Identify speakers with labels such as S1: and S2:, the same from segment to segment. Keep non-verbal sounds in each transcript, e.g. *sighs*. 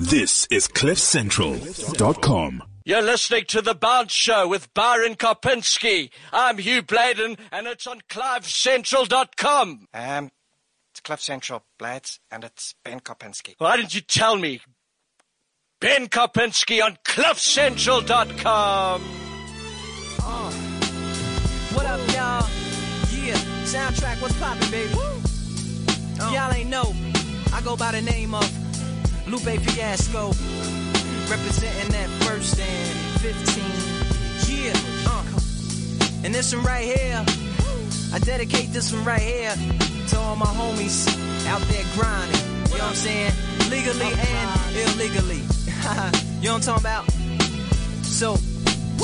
S1: This is CliffCentral.com.
S2: You're listening to The Bounce Show with Byron Kopinski. I'm Hugh Bladen, and it's on CliffCentral.com.
S3: Um, it's Cliff Central, Blades, and it's Ben Kopinski.
S2: Why didn't you tell me? Ben Kopinski on CliffCentral.com.
S4: Uh, what up, y'all? Yeah, soundtrack, what's poppin', baby? Y'all ain't know. I go by the name of Lupe Fiasco, representing that first and 15. Yeah, uh. And this one right here, I dedicate this one right here to all my homies out there grinding. You know what I'm saying? Legally and illegally. *laughs* you know what I'm talking about? So,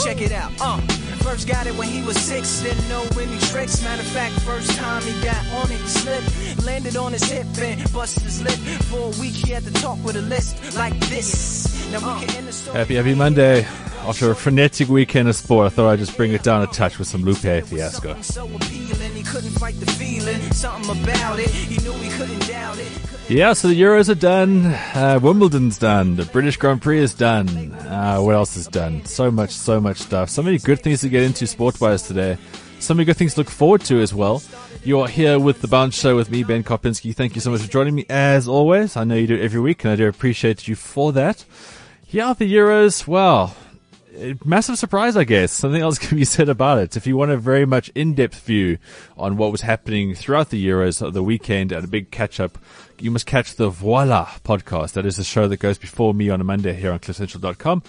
S4: check it out. Uh. First got it when he was six, didn't know any tricks. Matter of fact, first time he got on it, he slipped, landed on his hip and busted his lip. For a week, he had to talk with a list like this. Now we can end the story.
S5: Happy, happy Monday. After a frenetic weekend of sport, I thought I'd just bring it down a touch with some Lupe Fiasco. Yeah, so the Euros are done. Uh, Wimbledon's done. The British Grand Prix is done. Uh, what else is done? So much, so much stuff. So many good things to get into sport-wise today. So many good things to look forward to as well. You're here with the Bounce Show with me, Ben Kopinski. Thank you so much for joining me as always. I know you do it every week, and I do appreciate you for that. Yeah, the Euros. Well, massive surprise, I guess. Something else *laughs* can be said about it. If you want a very much in-depth view on what was happening throughout the Euros, of the weekend, and a big catch-up, you must catch the Voila podcast. That is the show that goes before me on a Monday here on CliffCentral.com.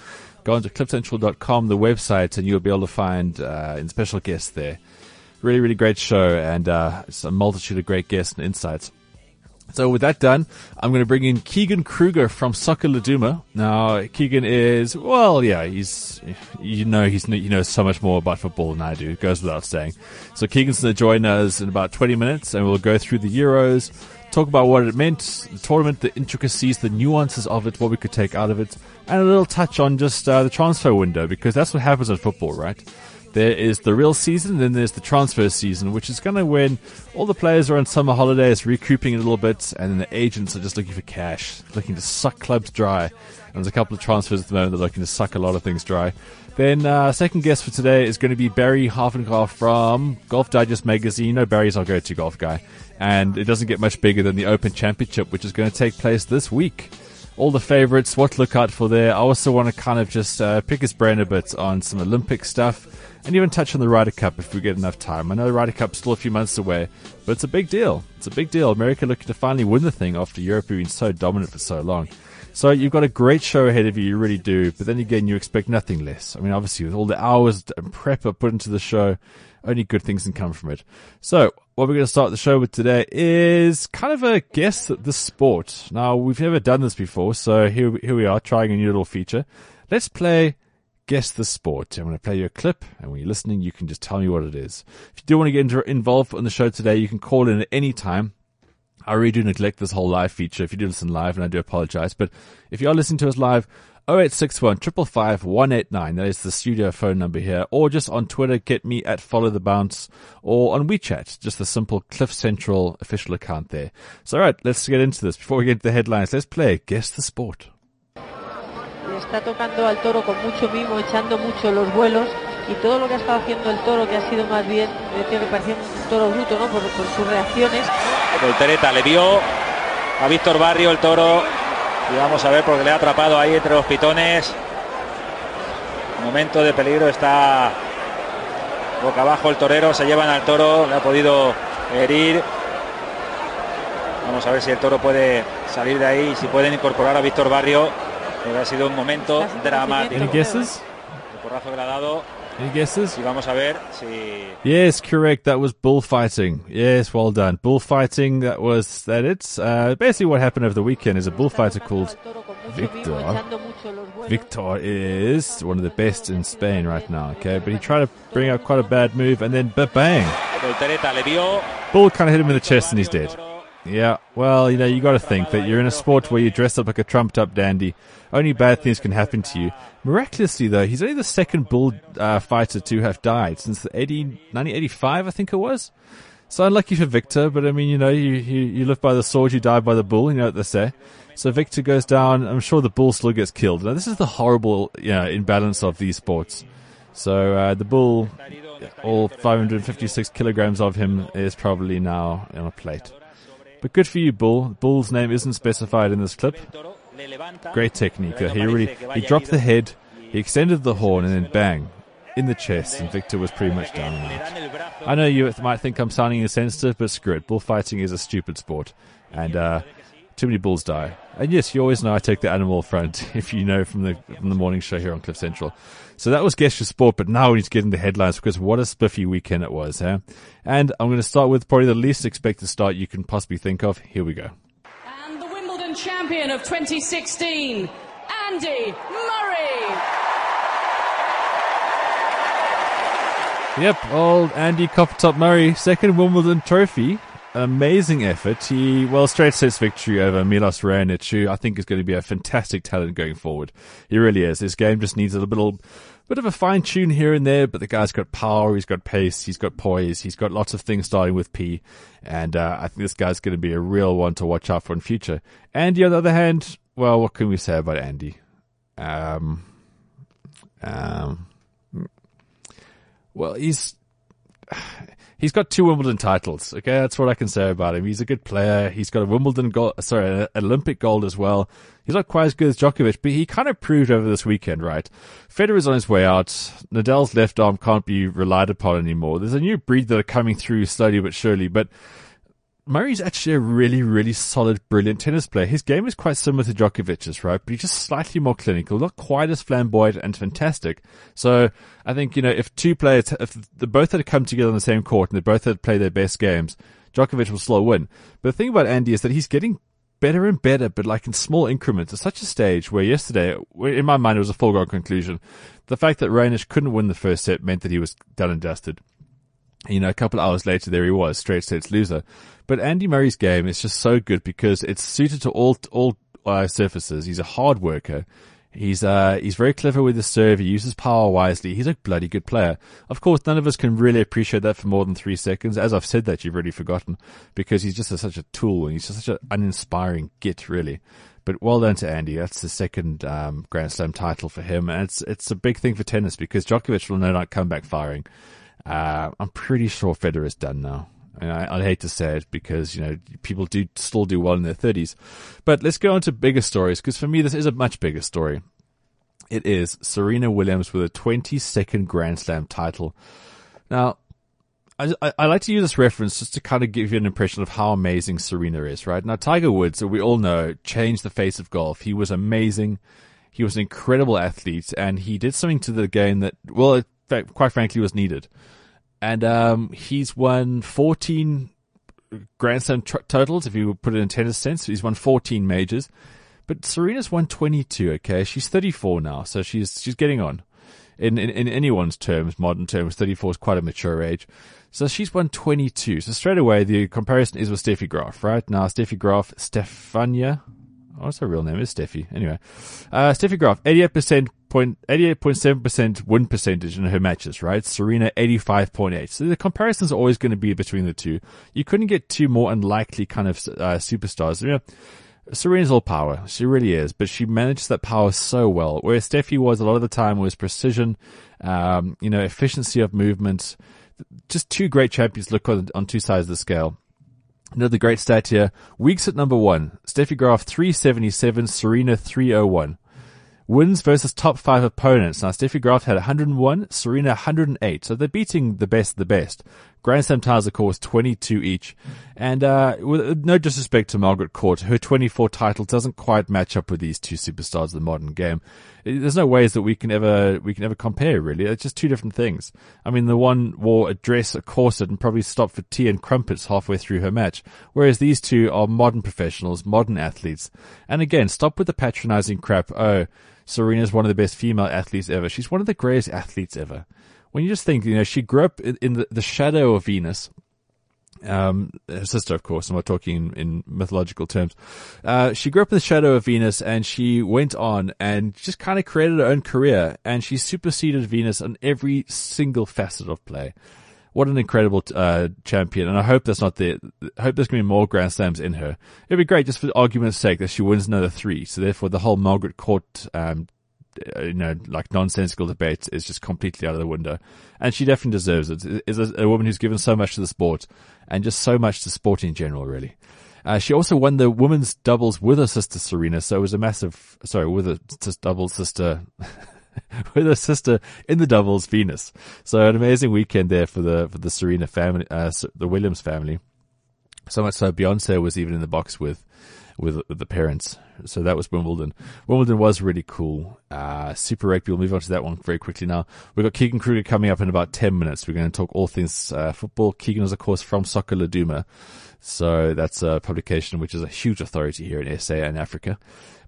S5: Go on to CliffCentral.com, the website, and you'll be able to find uh, in special guests there. Really, really great show, and uh, it's a multitude of great guests and insights. So with that done, I'm going to bring in Keegan Kruger from Soccer Laduma. Now, Keegan is, well, yeah, he's, you know, he's, you know so much more about football than I do. It goes without saying. So Keegan's going to join us in about 20 minutes and we'll go through the Euros, talk about what it meant, the tournament, the intricacies, the nuances of it, what we could take out of it, and a little touch on just uh, the transfer window because that's what happens in football, right? There is the real season, then there's the transfer season, which is kind of when all the players are on summer holidays, recouping a little bit, and then the agents are just looking for cash, looking to suck clubs dry. And there's a couple of transfers at the moment that are looking to suck a lot of things dry. Then, uh, second guest for today is going to be Barry Halfenkopf from Golf Digest magazine. You know Barry's our go-to golf guy. And it doesn't get much bigger than the Open Championship, which is going to take place this week all the favorites, what to look out for there. I also want to kind of just uh, pick his brain a bit on some Olympic stuff and even touch on the Ryder Cup if we get enough time. I know the Ryder Cup's still a few months away, but it's a big deal. It's a big deal. America looking to finally win the thing after Europe being so dominant for so long. So you've got a great show ahead of you, you really do. But then again, you expect nothing less. I mean, obviously, with all the hours and prep I put into the show, only good things can come from it. So what we're going to start the show with today is kind of a guess at the sport. Now, we've never done this before, so here, here we are trying a new little feature. Let's play guess the sport. I'm going to play you a clip, and when you're listening, you can just tell me what it is. If you do want to get involved on the show today, you can call in at any time. I really do neglect this whole live feature if you do listen live, and I do apologize. But if you are listening to us live, 0861 555 189. That is the studio phone number here. Or just on Twitter, get me at Follow the Bounce. Or on WeChat, just the simple Cliff Central official account there. So, alright, let's get into this. Before we get to the headlines, let's play Guess the Sport.
S6: Está tocando al toro con mucho mimo, echando mucho los vuelos. Y todo lo que ha estado haciendo el toro, que ha sido más bien, decía que parecía un toro bruto, ¿no? Por, sus reacciones.
S7: Voltereta le vio a Víctor Barrio el toro y vamos a ver porque le ha atrapado ahí entre los pitones. Momento de peligro está boca abajo el torero, se llevan al toro, le ha podido herir. Vamos a ver si el toro puede salir de ahí si pueden incorporar a Víctor Barrio. Porque ha sido un momento dramático.
S5: Any guesses?
S7: El porrazo que le ha dado.
S5: Any guesses?
S7: Y vamos a ver si
S5: Yes, correct. That was bullfighting. Yes, well done. Bullfighting, that was that it's uh, basically what happened over the weekend is a bullfighter called Victor. Victor is one of the best in Spain right now, okay? But he tried to bring out quite a bad move and then ba- bang.
S7: Voltereta.
S5: Bull kind of hit him in the chest and he's dead. Yeah, well, you know, you got to think that you're in a sport where you dress up like a trumped up dandy. Only bad things can happen to you. Miraculously, though, he's only the second bull uh, fighter to have died since the 80, 1985, I think it was. So unlucky for Victor, but I mean, you know, you, you, you live by the sword, you die by the bull, you know what they say. So Victor goes down. I'm sure the bull still gets killed. Now this is the horrible, you know, imbalance of these sports. So uh, the bull, all 556 kilograms of him is probably now on a plate. But good for you, bull. Bull's name isn't specified in this clip. Great technique. He really he dropped the head, he extended the horn, and then bang in the chest, and Victor was pretty much down and out. I know you might think I'm sounding insensitive, but screw it. Bullfighting is a stupid sport, and uh, too many bulls die. And yes, you always know I take the animal front, *laughs* if you know from the from the morning show here on Cliff Central. So that was Guess Your Sport, but now we need to get into the headlines because what a spiffy weekend it was, huh? And I'm going to start with probably the least expected start you can possibly think of. Here we go.
S8: And the Wimbledon champion of 2016, Andy Murray.
S5: Yep, old Andy Coppertop Murray, second Wimbledon trophy. Amazing effort. He, well, straight sets victory over Milos Raonic, who I think is going to be a fantastic talent going forward. He really is. This game just needs a little bit of a fine tune here and there, but the guy's got power, he's got pace, he's got poise, he's got lots of things starting with P, and uh, I think this guy's going to be a real one to watch out for in future. Andy, on the other hand, well, what can we say about Andy? Um, um, well, he's he's got two Wimbledon titles. Okay, that's what I can say about him. He's a good player. He's got a Wimbledon gold, sorry, an Olympic gold as well. He's not quite as good as Djokovic, but he kind of proved over this weekend, right? Federer's on his way out. Nadal's left arm can't be relied upon anymore. There's a new breed that are coming through slowly but surely, but Murray's actually a really, really solid, brilliant tennis player. His game is quite similar to Djokovic's, right? But he's just slightly more clinical, not quite as flamboyant and fantastic. So I think, you know, if two players, if the both had come together on the same court and they both had played their best games, Djokovic will still win. But the thing about Andy is that he's getting better and better, but like in small increments at such a stage where yesterday, in my mind, it was a foregone conclusion. The fact that Raonic couldn't win the first set meant that he was done and dusted you know, a couple of hours later, there he was, straight sets loser. But Andy Murray's game is just so good because it's suited to all all uh, surfaces. He's a hard worker. He's uh he's very clever with his serve. He uses power wisely. He's a bloody good player. Of course, none of us can really appreciate that for more than three seconds. As I've said that, you've already forgotten because he's just a, such a tool and he's just such an uninspiring git, really. But well done to Andy. That's the second um, Grand Slam title for him, and it's it's a big thing for tennis because Djokovic will no doubt come back firing. Uh, I'm pretty sure Federer's done now. And I, would hate to say it because, you know, people do still do well in their 30s. But let's go on to bigger stories because for me, this is a much bigger story. It is Serena Williams with a 22nd Grand Slam title. Now, I, I, like to use this reference just to kind of give you an impression of how amazing Serena is, right? Now, Tiger Woods, we all know, changed the face of golf. He was amazing. He was an incredible athlete and he did something to the game that, well, it, quite frankly was needed and um, he's won 14 Grand Slam tr- totals. If you put it in tennis sense, he's won 14 majors. But Serena's won 22. Okay, she's 34 now, so she's she's getting on. In, in in anyone's terms, modern terms, 34 is quite a mature age. So she's won 22. So straight away, the comparison is with Steffi Graf, right? Now, Steffi Graf, Stefania, what's her real name? Is Steffi. Anyway, uh, Steffi Graf, 88% point, 88.7% win percentage in her matches, right? Serena, 85.8. So the comparison is always going to be between the two. You couldn't get two more unlikely kind of, uh, superstars. You know, Serena's all power. She really is, but she manages that power so well. Where Steffi was a lot of the time was precision, um, you know, efficiency of movement. Just two great champions look on, on two sides of the scale. Another great stat here. Weeks at number one. Steffi Graf 377, Serena 301. Wins versus top five opponents. Now, Steffi Graf had 101, Serena 108. So they're beating the best of the best. Grand Slam titles, of course, 22 each. And, uh, with no disrespect to Margaret Court, her 24 title doesn't quite match up with these two superstars of the modern game. There's no ways that we can ever, we can ever compare, really. It's just two different things. I mean, the one wore a dress, a corset, and probably stopped for tea and crumpets halfway through her match. Whereas these two are modern professionals, modern athletes. And again, stop with the patronizing crap. Oh, Serena's one of the best female athletes ever. She's one of the greatest athletes ever. When you just think, you know, she grew up in the, the shadow of Venus. Um, her sister, of course, and we're talking in, mythological terms. Uh, she grew up in the shadow of Venus and she went on and just kind of created her own career and she superseded Venus on every single facet of play What an incredible uh, champion, and I hope that's not the. I hope there's going to be more Grand Slams in her. It'd be great, just for argument's sake, that she wins another three. So therefore, the whole Margaret Court, um, you know, like nonsensical debates is just completely out of the window. And she definitely deserves it. Is a, a woman who's given so much to the sport, and just so much to sport in general, really. Uh, she also won the women's doubles with her sister Serena, so it was a massive, sorry, with her double sister *laughs* with her sister in the doubles, Venus. So an amazing weekend there for the for the Serena family, uh, the Williams family. So much so Beyonce was even in the box with with, the parents. So that was Wimbledon. Wimbledon was really cool. Uh, Super Rugby. We'll move on to that one very quickly now. We've got Keegan Kruger coming up in about 10 minutes. We're going to talk all things uh, football. Keegan is, of course, from Soccer Laduma. So that's a publication which is a huge authority here in SA and Africa.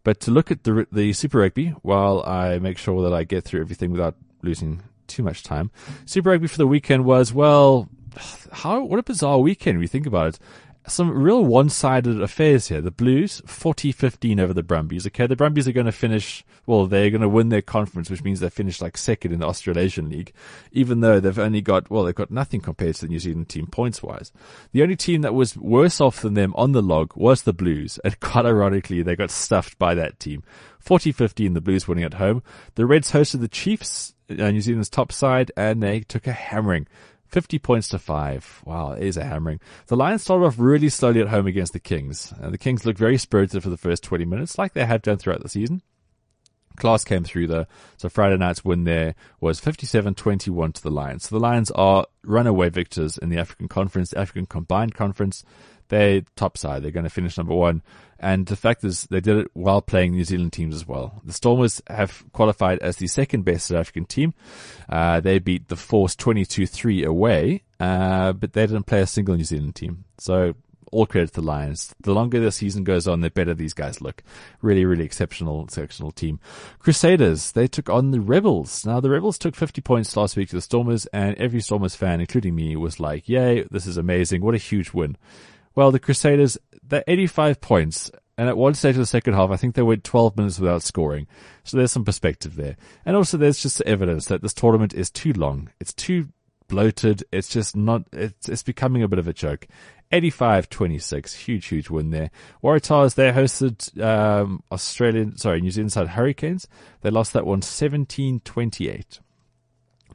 S5: But to look at the the Super Rugby, while I make sure that I get through everything without losing too much time, Super Rugby for the weekend was well, *sighs* how what a bizarre weekend you think about it some real one-sided affairs here. The Blues 40-15 over the Brumbies. Okay, the Brumbies are going to finish. Well, they're going to win their conference, which means they finished like second in the Australasian League, even though they've only got well, they've got nothing compared to the New Zealand team points-wise. The only team that was worse off than them on the log was the Blues, and *laughs* quite ironically, they got stuffed by that team. 40-15, the Blues winning at home. The Reds hosted the Chiefs, uh, New Zealand's top side, and they took a hammering. 50 points to 5. Wow, it is a hammering. The Lions started off really slowly at home against the Kings. And the Kings looked very spirited for the first 20 minutes, like they have done throughout the season. Class came through though. So Friday night's win there was 57-21 to the Lions. So the Lions are runaway victors in the African Conference, the African Combined Conference. They're top side. They're going to finish number one. And the fact is, they did it while playing New Zealand teams as well. The Stormers have qualified as the second best South African team. Uh, they beat the Force 22-3 away, uh, but they didn't play a single New Zealand team. So all credit to the Lions. The longer the season goes on, the better these guys look. Really, really exceptional, exceptional team. Crusaders, they took on the Rebels. Now, the Rebels took 50 points last week to the Stormers, and every Stormers fan, including me, was like, yay, this is amazing. What a huge win. Well, the Crusaders, they're 85 points. And at one stage of the second half, I think they went 12 minutes without scoring. So there's some perspective there. And also there's just evidence that this tournament is too long. It's too bloated. It's just not, it's, it's becoming a bit of a joke. 85-26. Huge, huge win there. Waratahs, they hosted, um, Australian, sorry, New Zealand side Hurricanes. They lost that one 17-28.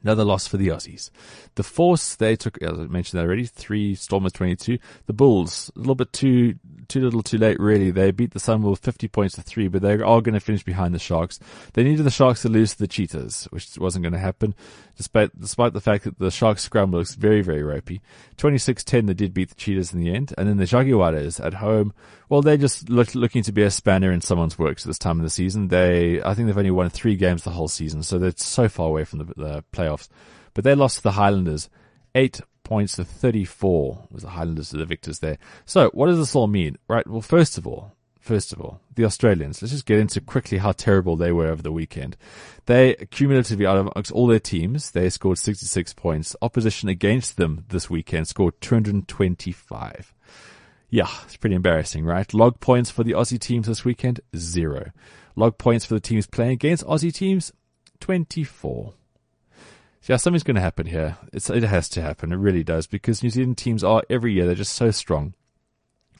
S5: Another loss for the Aussies. The Force, they took, as I mentioned that already, three Stormers 22. The Bulls, a little bit too, too little too late really. They beat the Sunwolves 50 points to three, but they are going to finish behind the Sharks. They needed the Sharks to lose to the Cheetahs, which wasn't going to happen, despite, despite the fact that the Sharks scramble looks very, very ropey. 26-10, they did beat the Cheetahs in the end. And then the Jaguares at home, well, they're just look, looking to be a spanner in someone's works at this time of the season. They, I think they've only won three games the whole season, so they're so far away from the, the playoffs. But they lost to the Highlanders, eight points to 34 was the Highlanders to the victors there. So what does this all mean? Right. Well, first of all, first of all, the Australians. Let's just get into quickly how terrible they were over the weekend. They cumulatively out of all their teams, they scored 66 points. Opposition against them this weekend scored 225. Yeah, it's pretty embarrassing, right? Log points for the Aussie teams this weekend, zero. Log points for the teams playing against Aussie teams, 24. Yeah, something's going to happen here. It's, it has to happen. It really does because New Zealand teams are every year, they're just so strong.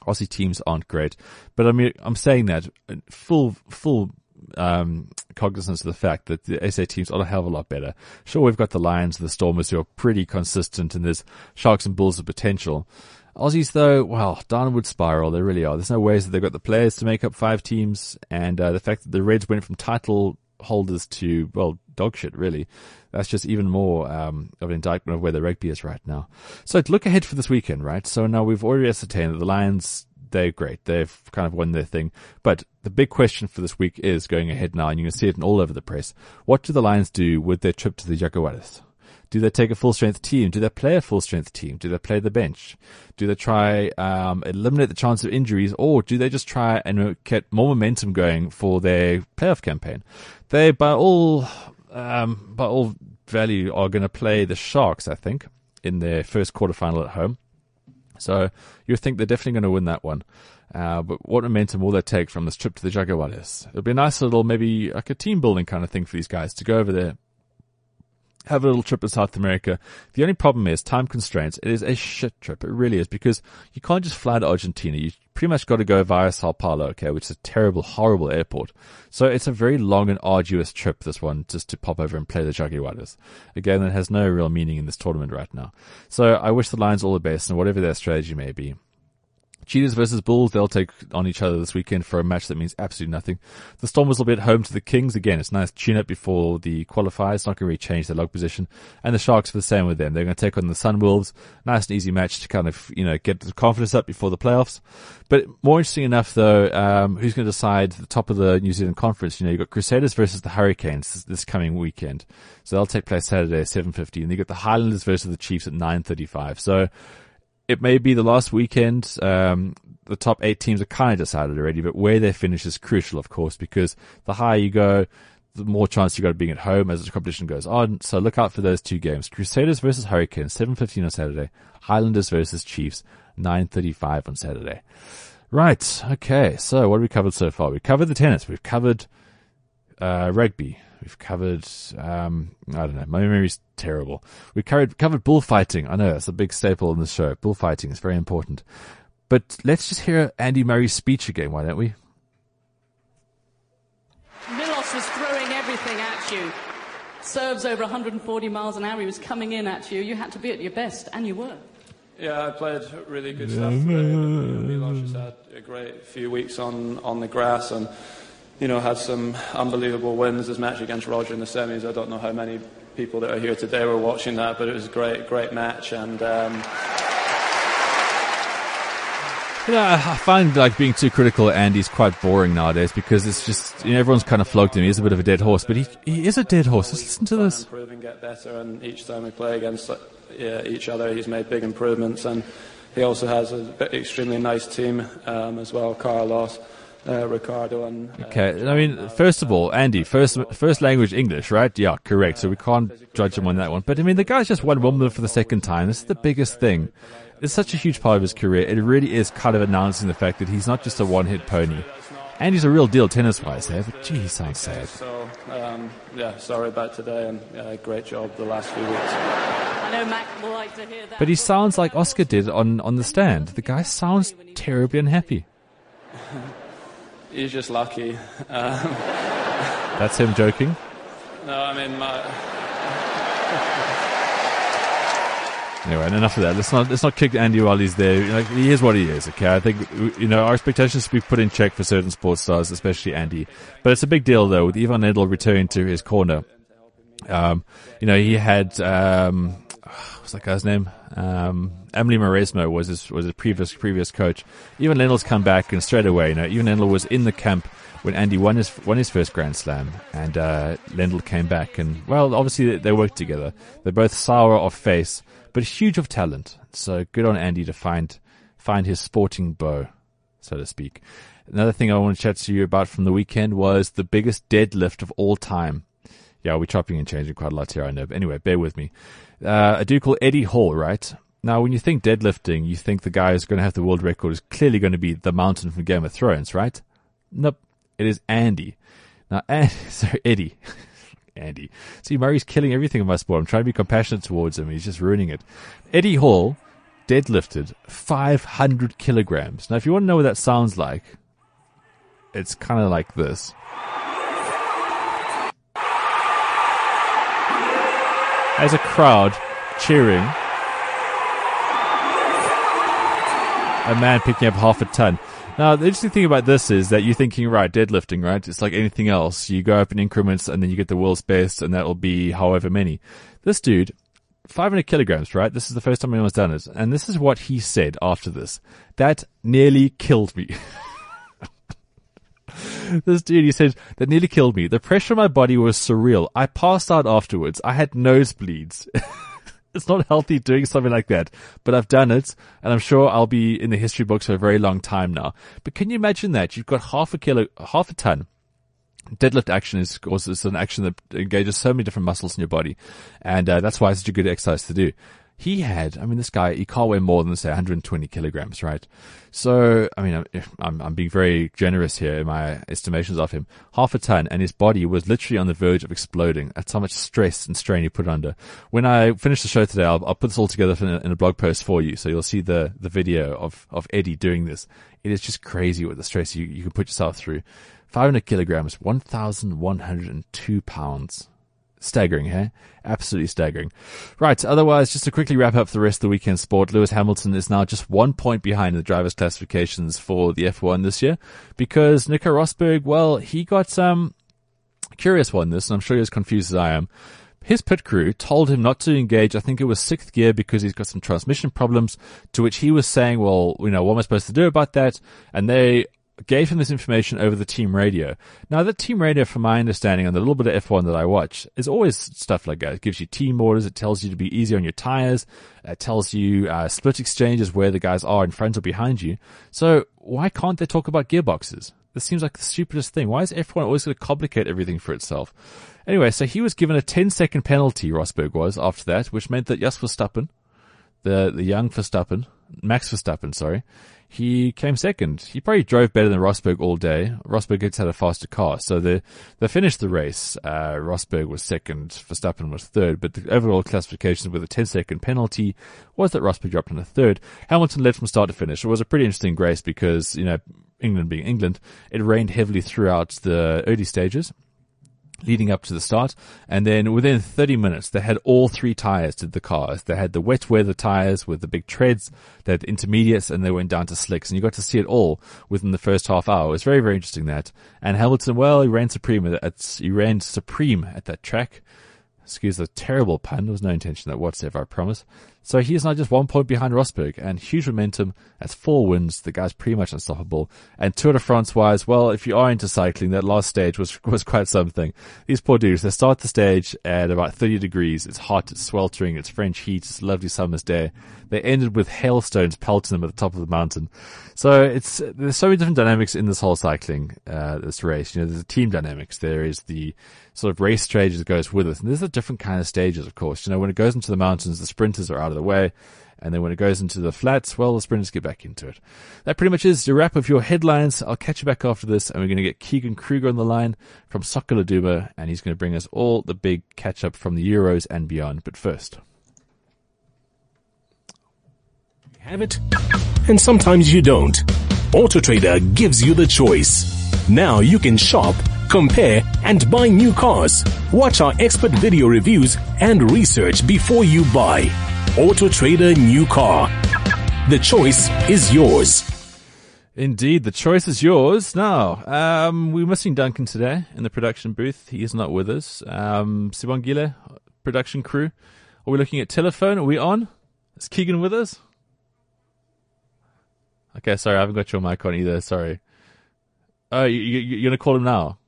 S5: Aussie teams aren't great, but I mean, I'm saying that full, full, um, cognizance of the fact that the SA teams are a hell of a lot better. Sure, we've got the Lions, and the Stormers who are pretty consistent and there's Sharks and Bulls of potential. Aussies, though, well, downward spiral, they really are. There's no ways that they've got the players to make up five teams, and uh, the fact that the Reds went from title holders to, well, dog shit, really. That's just even more um, of an indictment of where the rugby is right now. So look ahead for this weekend, right? So now we've already ascertained that the Lions, they're great. They've kind of won their thing. But the big question for this week is going ahead now, and you can see it all over the press. What do the Lions do with their trip to the Jaguares? Do they take a full strength team? Do they play a full strength team? Do they play the bench? Do they try um, eliminate the chance of injuries, or do they just try and get more momentum going for their playoff campaign? They, by all um, by all value, are going to play the Sharks, I think, in their first quarterfinal at home. So you think they're definitely going to win that one. Uh, but what momentum will they take from this trip to the Jaguares? It'll be a nice little, maybe like a team building kind of thing for these guys to go over there have a little trip to South America. The only problem is time constraints. It is a shit trip. It really is because you can't just fly to Argentina. You pretty much got to go via Sao Paulo, okay, which is a terrible, horrible airport. So it's a very long and arduous trip, this one, just to pop over and play the Jaguares. Again, it has no real meaning in this tournament right now. So I wish the Lions all the best and whatever their strategy may be. Cheetahs versus Bulls, they'll take on each other this weekend for a match that means absolutely nothing. The Stormers will be at home to the Kings. Again, it's a nice tune up before the qualifiers. It's not going to really change their log position. And the Sharks are the same with them. They're going to take on the Sunwolves. Nice and easy match to kind of, you know, get the confidence up before the playoffs. But more interesting enough though, um, who's going to decide the top of the New Zealand conference? You know, you've got Crusaders versus the Hurricanes this, this coming weekend. So they'll take place Saturday at 7.50 and you've got the Highlanders versus the Chiefs at 9.35. So, it may be the last weekend. Um, the top eight teams are kind of decided already, but where they finish is crucial, of course, because the higher you go, the more chance you got of being at home as the competition goes on. So look out for those two games. Crusaders versus Hurricanes, 7.15 on Saturday. Highlanders versus Chiefs, 9.35 on Saturday. Right. Okay. So what have we covered so far? We've covered the tennis. We've covered, uh, rugby. We've covered, um, I don't know, my memory's terrible. We covered, covered bullfighting. I know, it's a big staple in the show. Bullfighting is very important. But let's just hear Andy Murray's speech again, why don't we?
S8: Milos was throwing everything at you. Serves over 140 miles an hour. He was coming in at you. You had to be at your best, and you were.
S9: Yeah, I played really good stuff today. Milos has had a great few weeks on, on the grass and, you know, had some unbelievable wins. His match against Roger in the semis, I don't know how many people that are here today were watching that, but it was a great, great match. And um,
S5: You know, I find like being too critical of Andy's quite boring nowadays because it's just, you know, everyone's kind of flogged him. He's a bit of a dead horse, but he, he is a dead horse. Just listen to this.
S9: improve and get better. And each time we play against yeah, each other, he's made big improvements. And he also has an extremely nice team um, as well. Carlos, uh, Ricardo, and uh,
S5: Okay, I mean, first of all, Andy, first first language English, right? Yeah, correct. So we can't judge him on that one. But I mean, the guy's just won Wimbledon for the second time. This is the biggest thing. It's such a huge part of his career. It really is kind of announcing the fact that he's not just a one-hit pony. Andy's a real deal tennis-wise there, but gee, he sounds sad.
S9: So um, yeah, sorry about today, and uh, great job the last few weeks.
S8: I know Mac will like to hear that.
S5: But he sounds like Oscar did on, on the stand. The guy sounds terribly unhappy. *laughs*
S9: He's just lucky. Um, *laughs*
S5: That's him joking.
S9: no, I mean my.
S5: Anyway, enough of that. Let's not let's not kick Andy while he's there. Like, he is what he is. Okay, I think you know our expectations to be put in check for certain sports stars, especially Andy. But it's a big deal though with Ivan Lendl returning to his corner. Um, you know he had um, that guy's name? Um, Amélie Mauresmo was his was his previous previous coach. Ivan Lendl's come back and straight away, you know, Ivan Lendl was in the camp when Andy won his won his first Grand Slam, and uh, Lendl came back, and well, obviously they, they worked together. They're both sour of face, but huge of talent. So good on Andy to find find his sporting bow, so to speak. Another thing I want to chat to you about from the weekend was the biggest deadlift of all time. Yeah, we're chopping and changing quite a lot here, I know. But anyway, bear with me. Uh, a dude called Eddie Hall, right? Now, when you think deadlifting, you think the guy who's going to have the world record is clearly going to be the mountain from Game of Thrones, right? Nope. It is Andy. Now, *laughs* Andy, sorry, Eddie. *laughs* Andy. See, Murray's killing everything in my sport. I'm trying to be compassionate towards him. He's just ruining it. Eddie Hall deadlifted 500 kilograms. Now, if you want to know what that sounds like, it's kind of like this. As a crowd cheering, a man picking up half a ton. Now, the interesting thing about this is that you're thinking, right, deadlifting, right? It's like anything else. You go up in increments and then you get the world's best and that'll be however many. This dude, 500 kilograms, right? This is the first time anyone's done it. And this is what he said after this. That nearly killed me. *laughs* this dude, he said, that nearly killed me. The pressure on my body was surreal. I passed out afterwards. I had nosebleeds. *laughs* it's not healthy doing something like that, but I've done it, and I'm sure I'll be in the history books for a very long time now. But can you imagine that? You've got half a kilo, half a ton. Deadlift action is, of course, it's an action that engages so many different muscles in your body, and uh, that's why it's such a good exercise to do. He had, I mean, this guy, he can't weigh more than say 120 kilograms, right? So, I mean, I'm, I'm being very generous here in my estimations of him. Half a ton, and his body was literally on the verge of exploding. That's how much stress and strain he put under. When I finish the show today, I'll, I'll put this all together in a, in a blog post for you, so you'll see the the video of of Eddie doing this. It is just crazy what the stress you you can put yourself through. 500 kilograms, 1,102 pounds. Staggering, hey? Absolutely staggering. Right, otherwise, just to quickly wrap up the rest of the weekend sport, Lewis Hamilton is now just one point behind the drivers' classifications for the F1 this year because Nico Rosberg, well, he got some um, curious one this, and I'm sure you're as confused as I am. His pit crew told him not to engage, I think it was sixth gear because he's got some transmission problems, to which he was saying, well, you know, what am I supposed to do about that? And they gave him this information over the team radio. Now, the team radio, from my understanding, and the little bit of F1 that I watch, is always stuff like that. It gives you team orders. It tells you to be easy on your tires. It tells you uh, split exchanges where the guys are in front or behind you. So why can't they talk about gearboxes? This seems like the stupidest thing. Why is F1 always going to complicate everything for itself? Anyway, so he was given a 10 second penalty, Rosberg was, after that, which meant that Jos Verstappen, the, the young Verstappen, Max Verstappen, sorry, he came second. He probably drove better than Rosberg all day. Rosberg gets had a faster car. So they, they finished the race. Uh, Rosberg was second, Verstappen was third, but the overall classification with a 10 second penalty was that Rosberg dropped in a third. Hamilton led from start to finish. It was a pretty interesting race because, you know, England being England, it rained heavily throughout the early stages leading up to the start. And then within 30 minutes, they had all three tires to the cars. They had the wet weather tires with the big treads, they had the intermediates, and they went down to slicks. And you got to see it all within the first half hour. It was very, very interesting that. And Hamilton, well, he ran supreme at, he ran supreme at that track. Excuse the terrible pun. There was no intention that whatsoever, I promise. So he is now just one point behind Rosberg and huge momentum. That's four wins. The guy's pretty much unstoppable. And Tour de France wise, well, if you are into cycling, that last stage was, *laughs* was quite something. These poor dudes, they start the stage at about 30 degrees. It's hot, it's sweltering, it's French heat, it's a lovely summer's day. They ended with hailstones pelting them at the top of the mountain. So it's, there's so many different dynamics in this whole cycling, uh, this race. You know, there's the team dynamics. There is the sort of race stage that goes with it. And there's a different kind of stages, of course. You know, when it goes into the mountains, the sprinters are out of the way. And then when it goes into the flats, well, the sprinters get back into it. That pretty much is the wrap of your headlines. I'll catch you back after this, and we're going to get Keegan Kruger on the line from Soccer and he's going to bring us all the big catch up from the Euros and beyond. But first.
S1: Have it? And sometimes you don't. AutoTrader gives you the choice. Now you can shop compare, and buy new cars. Watch our expert video reviews and research before you buy. Auto Trader New Car. The choice is yours.
S5: Indeed, the choice is yours. Now, um, we're missing Duncan today in the production booth. He is not with us. Um, Sibongile, production crew. Are we looking at telephone? Are we on? Is Keegan with us? Okay, sorry, I haven't got your mic on either. Sorry. Oh, you, you, you're going to call him now?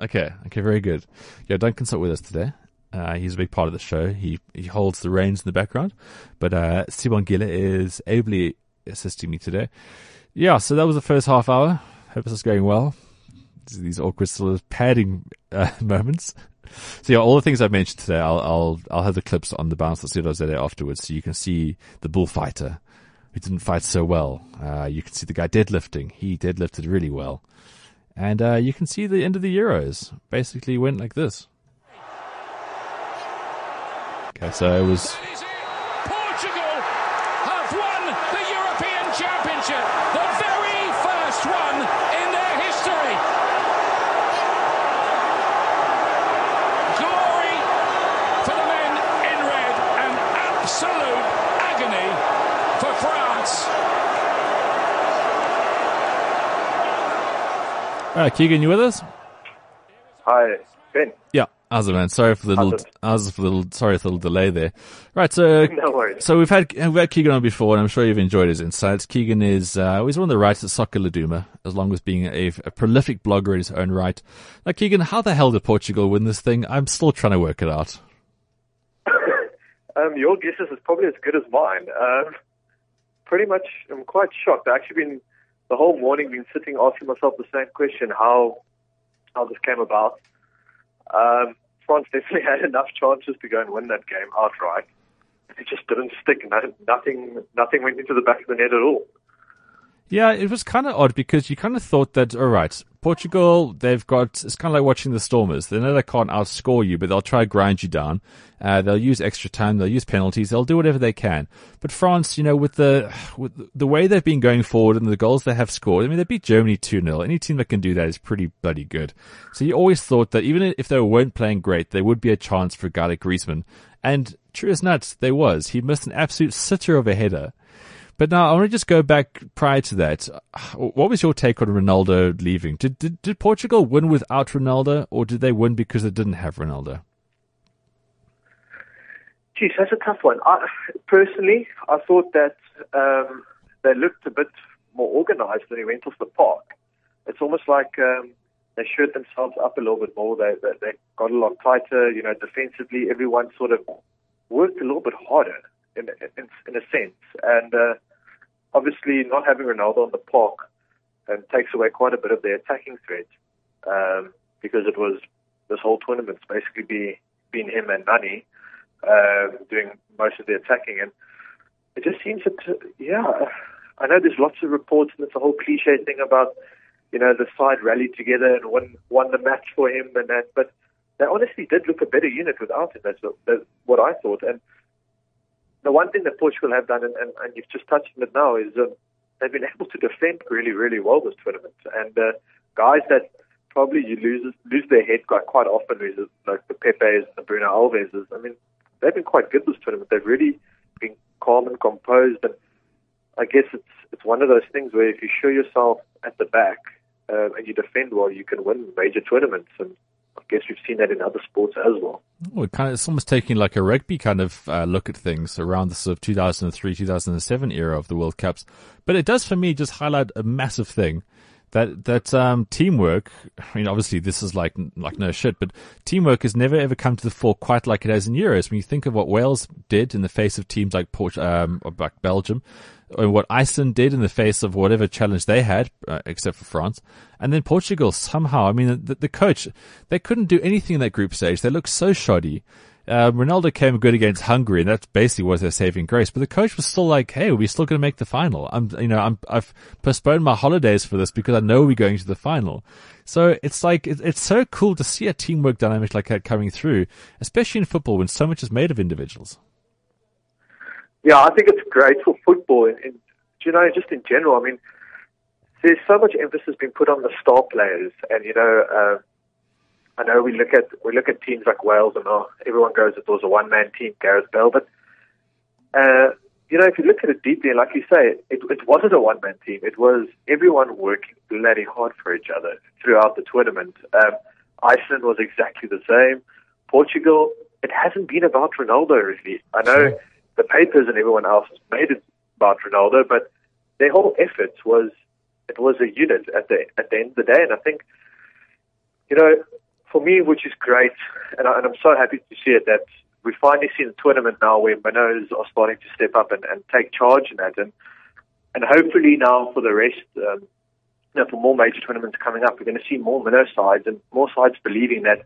S5: Okay, okay, very good. Yeah, don't consult with us today. Uh, he's a big part of the show. He he holds the reins in the background, but uh, Sibongile is ably assisting me today. Yeah, so that was the first half hour. Hope this is going well. These awkward sort of padding uh, *laughs* moments. So yeah, all the things I've mentioned today, I'll I'll I'll have the clips on the bounce of Zero afterwards, so you can see the bullfighter who didn't fight so well. Uh, you can see the guy deadlifting. He deadlifted really well. And uh, you can see the end of the Euros basically went like this. Okay, so it was right, Keegan, you with us?
S10: Hi, Ben.
S5: Yeah, how's it, man? Sorry for the little, how's for the little, sorry for the little delay there. Right, so *laughs*
S10: no worries.
S5: So we've had we've had Keegan on before, and I'm sure you've enjoyed his insights. Keegan is uh, he's one of the writers at Soccer Laduma, as long as being a, a, prolific blogger in his own right. Now, Keegan, how the hell did Portugal win this thing? I'm still trying to work it out. *laughs*
S10: um, your guess is probably as good as mine. Um, pretty much, I'm quite shocked. I've actually been the whole morning been sitting asking myself the same question: how how this came about. Um, France definitely *laughs* had enough chances to go and win that game outright. it just didn't stick. No- Nothing, nothing went into the back of the net at all.
S5: Yeah, it was kind of odd because you kind of thought that, all right, Portugal, they've got, it's kind of like watching the Stormers. They know they can't outscore you, but they'll try to grind you down. Uh, they'll use extra time, they'll use penalties, they'll do whatever they can. But France, you know, with the, with the way they've been going forward and the goals they have scored, I mean, they beat Germany 2-0. Any team that can do that is pretty bloody good. So you always thought that even if they weren't playing great, there would be a chance for Garlic Griezmann. And true as nuts, there was. He missed an absolute sitter of a header. But now I want to just go back prior to that. What was your take on Ronaldo leaving? Did, did did Portugal win without Ronaldo, or did they win because they didn't have Ronaldo?
S10: Geez, that's a tough one. I, personally, I thought that um, they looked a bit more organised when he went off the park. It's almost like um, they shirred themselves up a little bit more. They, they they got a lot tighter. You know, defensively, everyone sort of worked a little bit harder in in, in a sense. And uh, obviously, not having Ronaldo on the park um, takes away quite a bit of their attacking threat um, because it was this whole tournament's basically be been him and Nani uh, doing most of the attacking, and it just seems that yeah, I know there's lots of reports and it's a whole cliche thing about you know the side rallied together and won won the match for him and that, but they honestly did look a better unit without him. That's what, that's what I thought, and the one thing that Portugal have done, and, and, and you've just touched on it now, is um, they've been able to defend really, really well this tournament. And uh, guys that probably you lose lose their head quite quite often, lose like the Pepes, the Bruno Alveses. I mean, they've been quite good this tournament. They've really been calm and composed, and I guess it's it's one of those things where if you show yourself at the back uh, and you defend well, you can win major tournaments. And I guess we've seen that in other sports as well.
S5: It kind of, it's almost taking like a rugby kind of uh, look at things around the sort of 2003, 2007 era of the World Cups. But it does for me just highlight a massive thing that that um, teamwork. I mean, obviously this is like like no shit, but teamwork has never ever come to the fore quite like it has in Euros. When you think of what Wales did in the face of teams like Port, um, like Belgium, or what Iceland did in the face of whatever challenge they had, uh, except for France, and then Portugal somehow. I mean, the, the coach they couldn't do anything in that group stage. They looked so shoddy. Um, Ronaldo came good against Hungary, and that's basically was their saving grace. But the coach was still like, "Hey, we're still going to make the final." I'm, you know, I'm, I've postponed my holidays for this because I know we're going to the final. So it's like it, it's so cool to see a teamwork dynamic like that coming through, especially in football when so much is made of individuals.
S10: Yeah, I think it's great for football, and, and you know, just in general. I mean, there's so much emphasis being put on the star players, and you know. Uh, I know we look at we look at teams like Wales and oh, everyone goes it was a one man team, Gareth Bale, but uh, you know if you look at it deeply, like you say, it, it wasn't a one man team. It was everyone working bloody hard for each other throughout the tournament. Um, Iceland was exactly the same. Portugal, it hasn't been about Ronaldo really. I know the papers and everyone else has made it about Ronaldo, but their whole effort was it was a unit at the at the end of the day, and I think you know for me, which is great, and, I, I'm so happy to see it that we finally see the tournament now where minnows are starting to step up and, and take charge in that, and and hopefully now for the rest, um, you know, for more major tournaments coming up, we're going to see more minnow sides and more sides believing that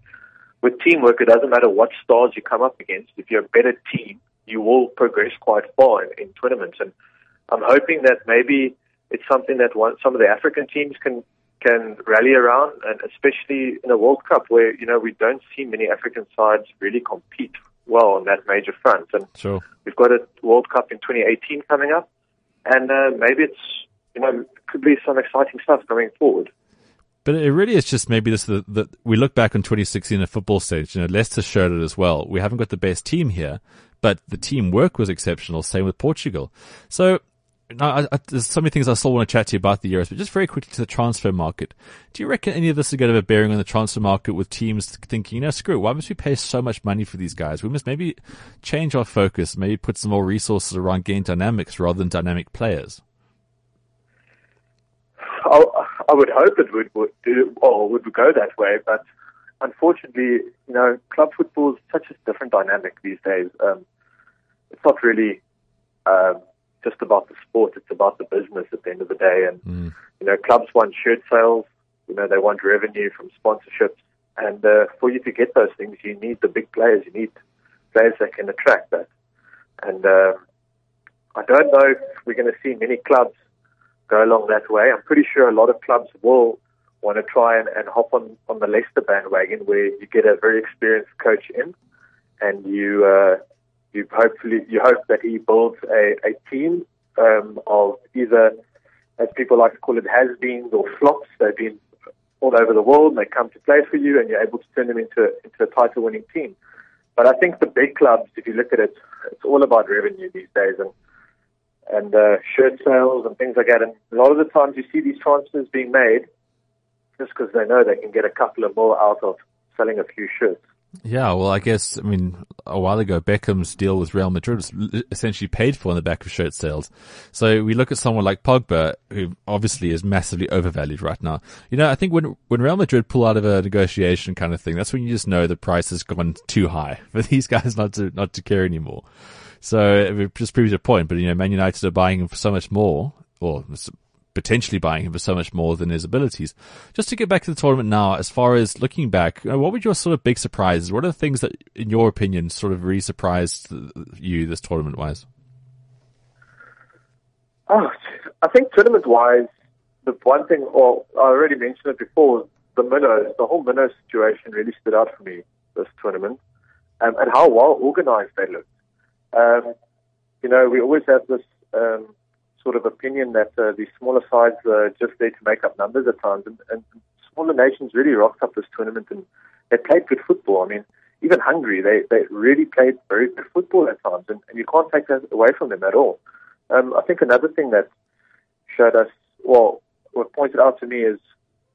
S10: with teamwork, it doesn't matter what stars you come up against. If you're a better team, you will progress quite far in, in tournaments, and I'm hoping that maybe it's something that one, some of the African teams can can rally around, and especially in a World Cup where you know we don't see many African sides really compete well on that major front. And
S5: sure.
S10: we've got a World Cup in 2018 coming up, and uh, maybe it's you know could be some exciting stuff going forward.
S5: But it really is just maybe this that we look back on 2016 at football stage. You know, Leicester showed it as well. We haven't got the best team here, but the teamwork was exceptional. Same with Portugal. So I, I, there's so many things I still want to chat to you about the Euros, but just very quickly to the transfer market. Do you reckon any of this is going to have a bearing on the transfer market with teams thinking, you know, screw it, why must we pay so much money for these guys? We must maybe change our focus, maybe put some more resources around game dynamics rather than dynamic players.
S10: I, I would hope it would, would do, or would go that way, but unfortunately, you know, club football is such a different dynamic these days. Um, it's not really. Um, just about the sport. It's about the business at the end of the day. And,
S5: mm.
S10: you know, clubs want shirt sales. You know, they want revenue from sponsorships. And uh, for you to get those things, you need the big players. You need players that can attract that. And uh, I don't know if we're going to see many clubs go along that way. I'm pretty sure a lot of clubs will want to try and, and hop on, on the Leicester bandwagon where you get a very experienced coach in and you uh, you hopefully you hope that he builds a, a team um, of either as people like to call it has-beens or flops. They've been all over the world and they come to play for you and you're able to turn them into into a title winning team. But I think the big clubs, if you look at it, it's all about revenue these days and and uh, shirt sales and things like that. And a lot of the times you see these transfers being made just because they know they can get a couple of more out of selling a few shirts.
S5: Yeah, well, I guess, I mean, a while ago, Beckham's deal with Real Madrid was essentially paid for on the back of shirt sales. So we look at someone like Pogba, who obviously is massively overvalued right now. You know, I think when, when Real Madrid pull out of a negotiation kind of thing, that's when you just know the price has gone too high *laughs* for these guys not to, not to care anymore. So it just proves your point, but you know, Man United are buying him for so much more, or potentially buying him for so much more than his abilities. Just to get back to the tournament now, as far as looking back, uh, what were your sort of big surprises? What are the things that, in your opinion, sort of really surprised you this tournament wise?
S10: Oh, I think tournament wise, the one thing, or I already mentioned it before, the minnows, the whole minnow situation really stood out for me this tournament, um, and how well organized they looked. Um, you know, we always have this um, sort of opinion that uh, these smaller sides are just there to make up numbers at times. And, and smaller nations really rocked up this tournament and they played good football. I mean, even Hungary, they, they really played very good football at times, and, and you can't take that away from them at all. Um, I think another thing that showed us, well, what pointed out to me is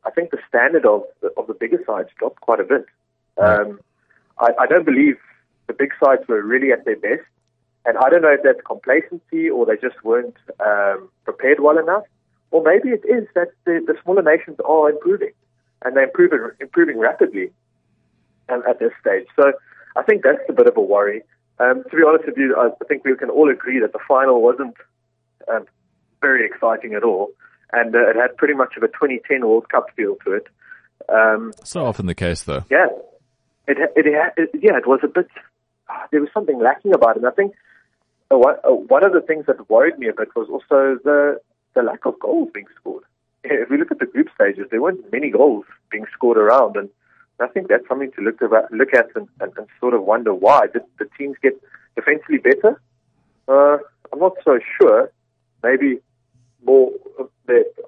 S10: I think the standard of the, of the bigger sides dropped quite a bit. Um, I, I don't believe the big sides were really at their best. And I don't know if that's complacency or they just weren't um, prepared well enough, or maybe it is that the, the smaller nations are improving and they're improving, improving rapidly um, at this stage. So I think that's a bit of a worry. Um, to be honest with you, I think we can all agree that the final wasn't um, very exciting at all, and uh, it had pretty much of a 2010 World Cup feel to it. Um,
S5: so often the case, though.
S10: Yeah, it, it, it, yeah, it was a bit. There was something lacking about it. And I think one, uh, of the things that worried me a bit was also the the lack of goals being scored. *laughs* If we look at the group stages, there weren't many goals being scored around, and I think that's something to look about, look at and, and, and sort of wonder why did the teams get defensively better? Uh, I'm not so sure. Maybe more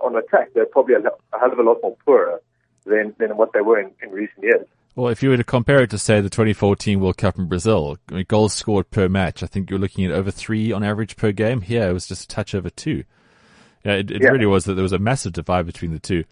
S10: on attack. They're probably a hell of a lot more poorer than than what they were in, in recent years.
S5: Well, if you were to compare it to, say, the 2014 World Cup in Brazil, I mean, goals scored per match, I think you're looking at over three on average per game. Here, it was just a touch over two. Yeah, it, it yeah. really was that there was a massive divide between the two.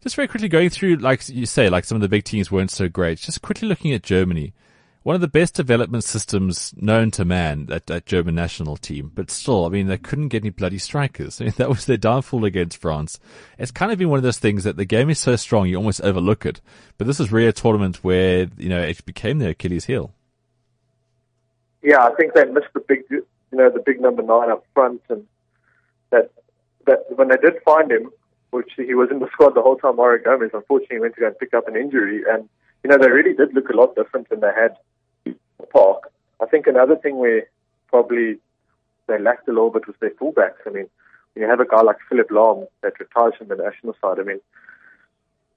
S5: Just very quickly going through, like you say, like some of the big teams weren't so great. Just quickly looking at Germany one of the best development systems known to man, that, that German national team. But still, I mean, they couldn't get any bloody strikers. *laughs* I mean, that was their downfall against France. It's kind of been one of those things that the game is so strong, you almost overlook it. But this is really a tournament where, you know, it became their Achilles heel.
S10: Yeah, I think they missed the big, you know, the big number nine up front and that, that when they did find him, which he was in the squad the whole time, Mario Gomez unfortunately went to go and pick up an injury and, you know, they really did look a lot different than they had Park. I think another thing where probably they lacked a little bit was their fullbacks. I mean, when you have a guy like Philipp Lahm that retires from the national side, I mean,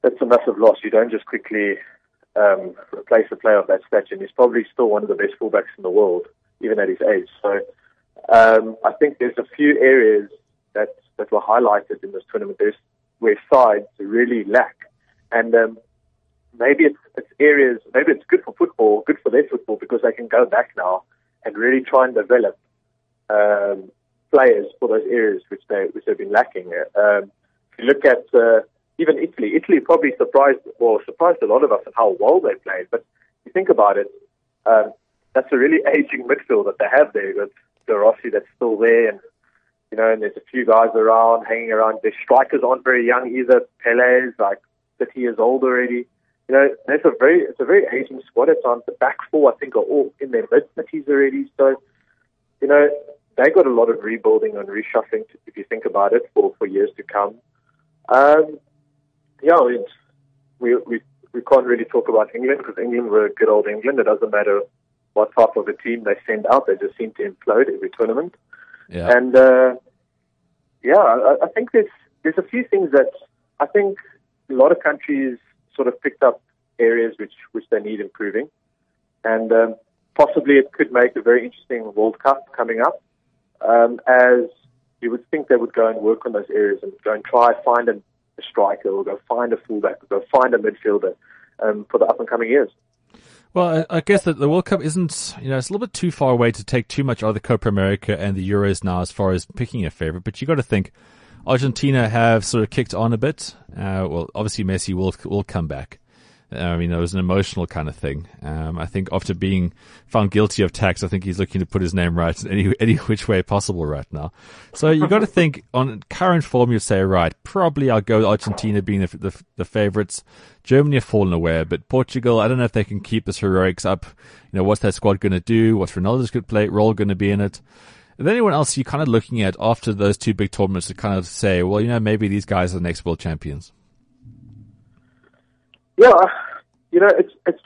S10: that's a massive loss. You don't just quickly um, replace a player of that stature. And he's probably still one of the best fullbacks in the world, even at his age. So um, I think there's a few areas that that were highlighted in this tournament. There's where sides really lack, and um, maybe it's, it's areas, maybe it's good for football, good for their football because they can go back now and really try and develop um, players for those areas which they which they've been lacking. Um, if you look at uh, even Italy, Italy probably surprised well surprised a lot of us at how well they played. But if you think about it, um, that's a really *laughs* aging midfield that they have there with De Rossi that's still there, and you know, and there's a few guys around hanging around. Their strikers aren't very young either. Pellè's like 30 years old already you know, it's a very it's a very aging squad at times. The back four, I think, are all in their mid thirties already. So, you know, they got a lot of rebuilding and reshuffling, if you think about it, for for years to come. Um, yeah, I mean, we we we can't really talk about England because England were good old England. It doesn't matter what type of a team they send out. They just seem to implode every tournament.
S5: Yeah.
S10: And uh, yeah, I, I think there's there's a few things that I think a lot of countries sort of picked up areas which which they need improving, and um, possibly it could make a very interesting World Cup coming up. Um, as you would think they would go and work on those areas and go and try find a, striker or go find a fullback or go find a midfielder um, for the up and coming years.
S5: Well, I, I guess that the World Cup isn't, you know, it's a little bit too far away to take too much out of the Copa America and the Euros now as far as picking a favorite. But you got to think, Argentina have sort of kicked on a bit. Uh, well, obviously Messi will will come back. I mean, it was an emotional kind of thing. Um, I think after being found guilty of tax, I think he's looking to put his name right in any, *laughs* any which way possible right now. So you've got to *laughs* think on current form, you say, right, probably I'll go Argentina being the, the, the favorites. Germany have fallen away, but Portugal, I don't know if they can keep this heroics up. You know, what's that squad going to do? What's Ronaldo's good play role going to be in it? Is there anyone else you're kind of looking at after those two big tournaments to kind of say, well, you know, maybe these guys are the next world champions?
S10: Yeah, you know, it's it's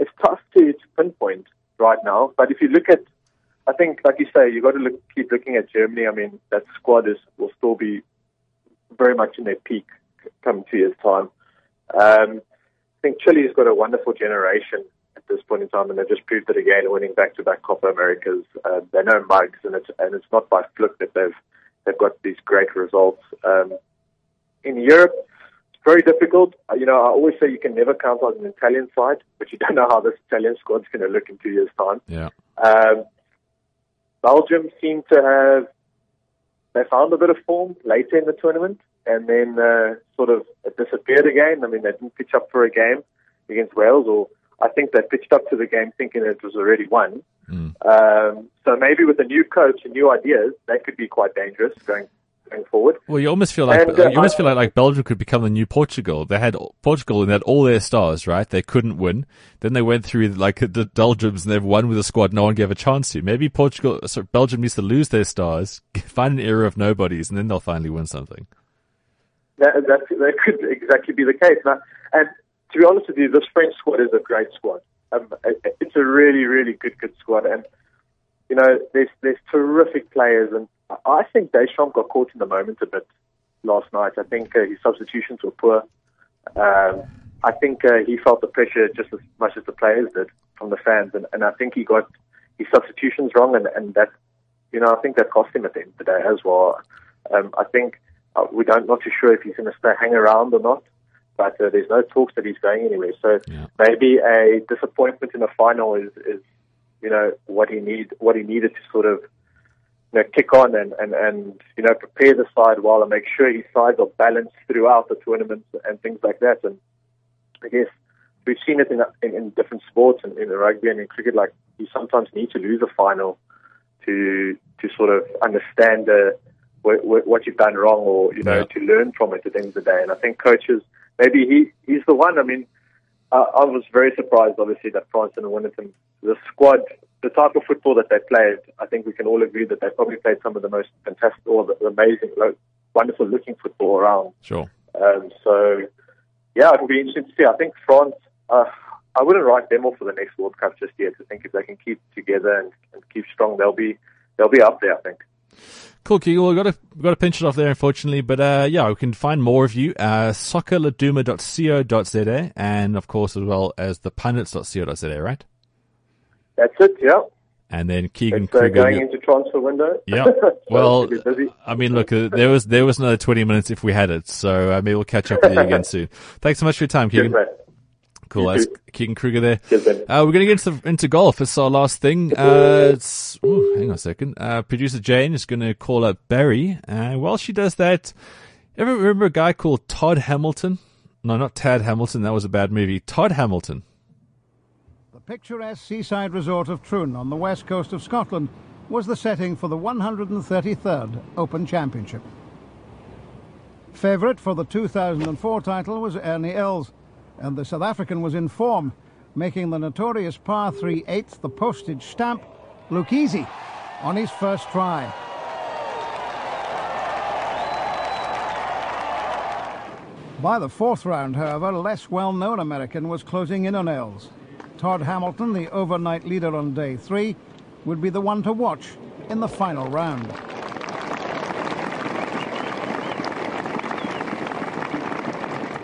S10: it's tough to, to pinpoint right now. But if you look at, I think, like you say, you got to look, keep looking at Germany. I mean, that squad is will still be very much in their peak come two years' time. Um, I think Chile's got a wonderful generation at this point in time, and they've just proved it again, winning back-to-back Copa Americas. Uh, they know mugs, and it's and it's not by fluke that they've they've got these great results. Um, in Europe, it's very difficult. Uh, You know, I always say you can never count on an Italian side, but you don't know how this Italian squad's going to look in two years' time.
S5: Yeah.
S10: Um, Belgium seem to have they found a bit of form later in the tournament, and then uh, sort of it disappeared again. I mean, they didn't pitch up for a game against Wales, or I think they pitched up to the game thinking it was already won. Um, so maybe with a new coach and new ideas, they could be quite dangerous going going forward.
S5: Well, you almost feel like
S10: And, uh,
S5: you almost
S10: I-
S5: feel like, like Belgium could become the new Portugal. They had Portugal and they had all their stars, right? They couldn't win. Then they went through like the doldrums and they've won with a squad no one gave a chance to. Maybe Portugal, so Belgium needs to lose their stars, *laughs* find an era of nobodies, and then they'll finally win something.
S10: That, that, that could exactly be the case. Now, and to be honest with you, this French squad is a great squad. Um, it's a really, really good, good squad. And, you know, there's, there's terrific players. And I think Deschamps got caught in the moment a bit last night. I think uh, his substitutions were poor. Um, I think uh, he felt the pressure just as much as the players did from the fans. And, and I think he got his substitutions wrong. And, and that, you know, I think that cost him at the end of the day as well. Um, I think uh, we don't not too sure if he's going to stay hang around or not, but uh, there's no talks that he's going anywhere. So maybe a disappointment in the final is, is you know what he need what he needed to sort of you know kick on and and and you know prepare the side well and make sure his sides are balanced throughout the tournament and things like that. And I guess we've seen it in in, in different sports and in rugby and in cricket. Like you sometimes need to lose a final to to sort of understand the what, what what you've done wrong or you know to learn from it at the end of the day. And I think coaches maybe he he's the one. I mean, uh, I was very surprised obviously that France didn't win the squad, the type of football that they played, I think we can all agree that they probably played some of the most fantastic or the, amazing, wonderful looking football around.
S5: Sure.
S10: Um, so, yeah, it'll be interesting to see. I think France, uh, I wouldn't write them off for the next World Cup just yet. I think if they can keep together and, and keep strong, they'll be they'll be up there. I think.
S5: Cool, Keegan. Well, we've got to, we've got to pinch it off there, unfortunately. But, uh, yeah, we can find more of you, uh, soccerladuma.co.za and, of course, as well as thepundits.co.za, right?
S10: That's it. Yeah.
S5: And then Keegan
S10: It's uh,
S5: Kruger.
S10: going into transfer window.
S5: Yeah. *laughs* Well,
S10: it'll be busy.
S5: I mean, look, uh, there was there was another twenty minutes if we had it, so uh, maybe we'll catch up with you again *laughs* soon. Thanks so much for your time, Keegan.
S10: Mate.
S5: Cool.
S10: You
S5: That's
S10: too.
S5: Keegan Kruger there. Uh, we're going to get into, into golf. It's our last thing. Uh, it's, ooh, hang on a second. Uh, producer Jane is going to call up Barry. Uh, while she does that, ever remember a guy called Todd Hamilton? No, not Tad Hamilton. That was a bad movie. Todd Hamilton.
S11: The picturesque seaside resort of Troon on the west coast of Scotland was the setting for the 133rd Open Championship. Favourite for the 2004 title was Ernie Els, and the South African was in form, making the notorious par 3 eighth the postage stamp look easy on his first try. By the fourth round, however, a less well known American was closing in on Els. Todd Hamilton, the overnight leader on day three, would be the one to watch in the final round.